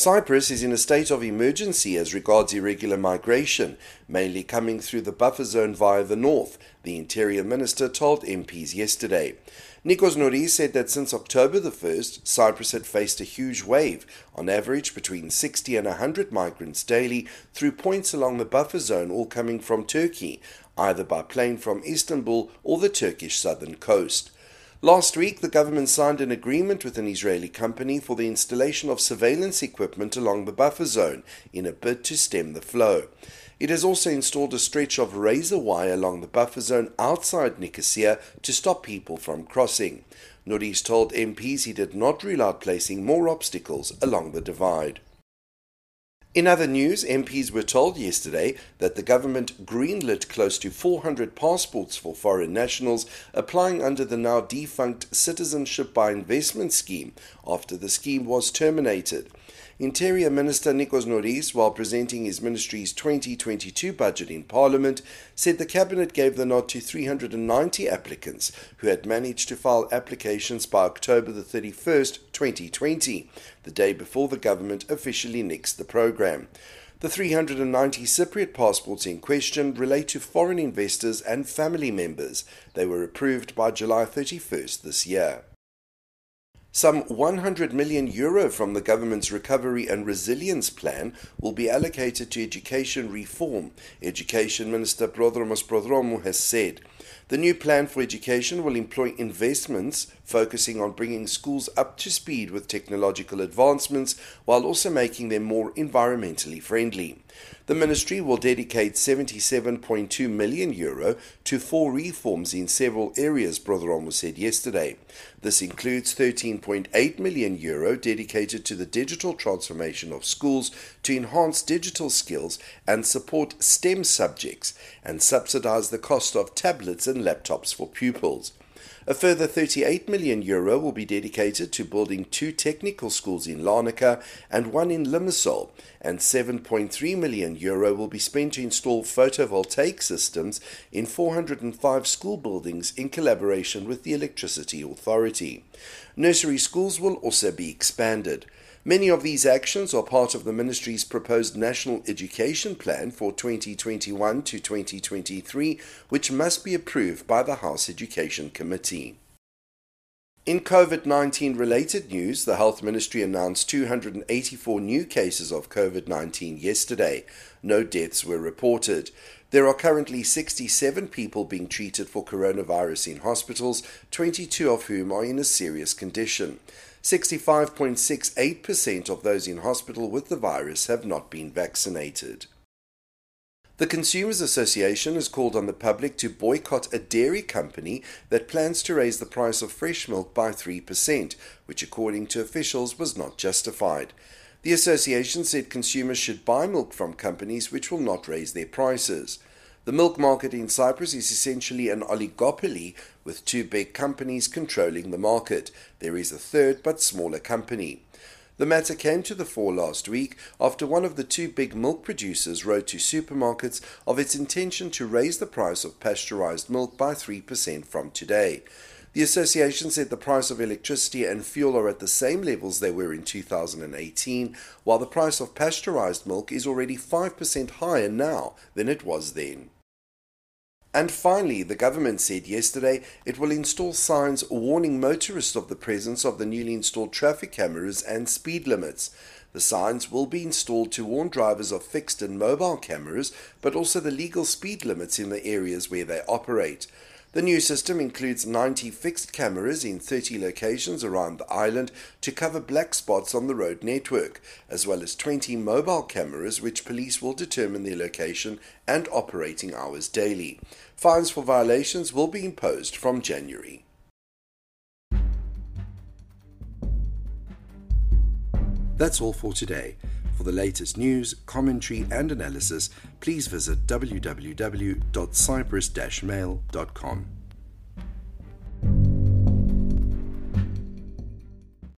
Cyprus is in a state of emergency as regards irregular migration, mainly coming through the buffer zone via the north, the Interior Minister told MPs yesterday. Nikos Nouris said that since October the 1st, Cyprus had faced a huge wave, on average between 60 and 100 migrants daily, through points along the buffer zone, all coming from Turkey, either by plane from Istanbul or the Turkish southern coast. Last week, the government signed an agreement with an Israeli company for the installation of surveillance equipment along the buffer zone in a bid to stem the flow. It has also installed a stretch of razor wire along the buffer zone outside Nicosia to stop people from crossing. Nouris told MPs he did not rule out placing more obstacles along the divide. In other news, MPs were told yesterday that the government greenlit close to 400 passports for foreign nationals applying under the now defunct Citizenship by Investment scheme after the scheme was terminated. Interior Minister Nikos Nouris, while presenting his ministry's 2022 budget in Parliament, said the Cabinet gave the nod to 390 applicants who had managed to file applications by October the 31st, 2020, the day before the government officially nixed the programme. The 390 Cypriot passports in question relate to foreign investors and family members. They were approved by July 31st this year. Some 100 million euro from the government's recovery and resilience plan will be allocated to education reform, Education Minister Prodromos Prodromou has said. The new plan for education will employ investments focusing on bringing schools up to speed with technological advancements while also making them more environmentally friendly. The ministry will dedicate 77.2 million euro to four reforms in several areas, Prodromou said yesterday. This includes 13.8 million euro dedicated to the digital transformation of schools to enhance digital skills and support STEM subjects and subsidize the cost of tablets and laptops for pupils. A further 38 million euro will be dedicated to building two technical schools in Larnaca and one in Limassol, and 7.3 million euro will be spent to install photovoltaic systems in 405 school buildings in collaboration with the Electricity Authority. Nursery schools will also be expanded. Many of these actions are part of the ministry's proposed National Education Plan for 2021 to 2023, which must be approved by the House Education Committee. In COVID 19 related news, the Health Ministry announced 284 new cases of COVID 19 yesterday. No deaths were reported. There are currently 67 people being treated for coronavirus in hospitals, 22 of whom are in a serious condition. 65.68% of those in hospital with the virus have not been vaccinated. The Consumers Association has called on the public to boycott a dairy company that plans to raise the price of fresh milk by 3%, which, according to officials, was not justified. The association said consumers should buy milk from companies which will not raise their prices. The milk market in Cyprus is essentially an oligopoly with two big companies controlling the market. There is a third but smaller company. The matter came to the fore last week after one of the two big milk producers wrote to supermarkets of its intention to raise the price of pasteurized milk by 3% from today. The association said the price of electricity and fuel are at the same levels they were in 2018, while the price of pasteurized milk is already 5% higher now than it was then. And finally, the government said yesterday it will install signs warning motorists of the presence of the newly installed traffic cameras and speed limits. The signs will be installed to warn drivers of fixed and mobile cameras, but also the legal speed limits in the areas where they operate. The new system includes 90 fixed cameras in 30 locations around the island to cover black spots on the road network, as well as 20 mobile cameras which police will determine their location and operating hours daily. Fines for violations will be imposed from January. That's all for today. For the latest news, commentary, and analysis, please visit www.cyprus-mail.com.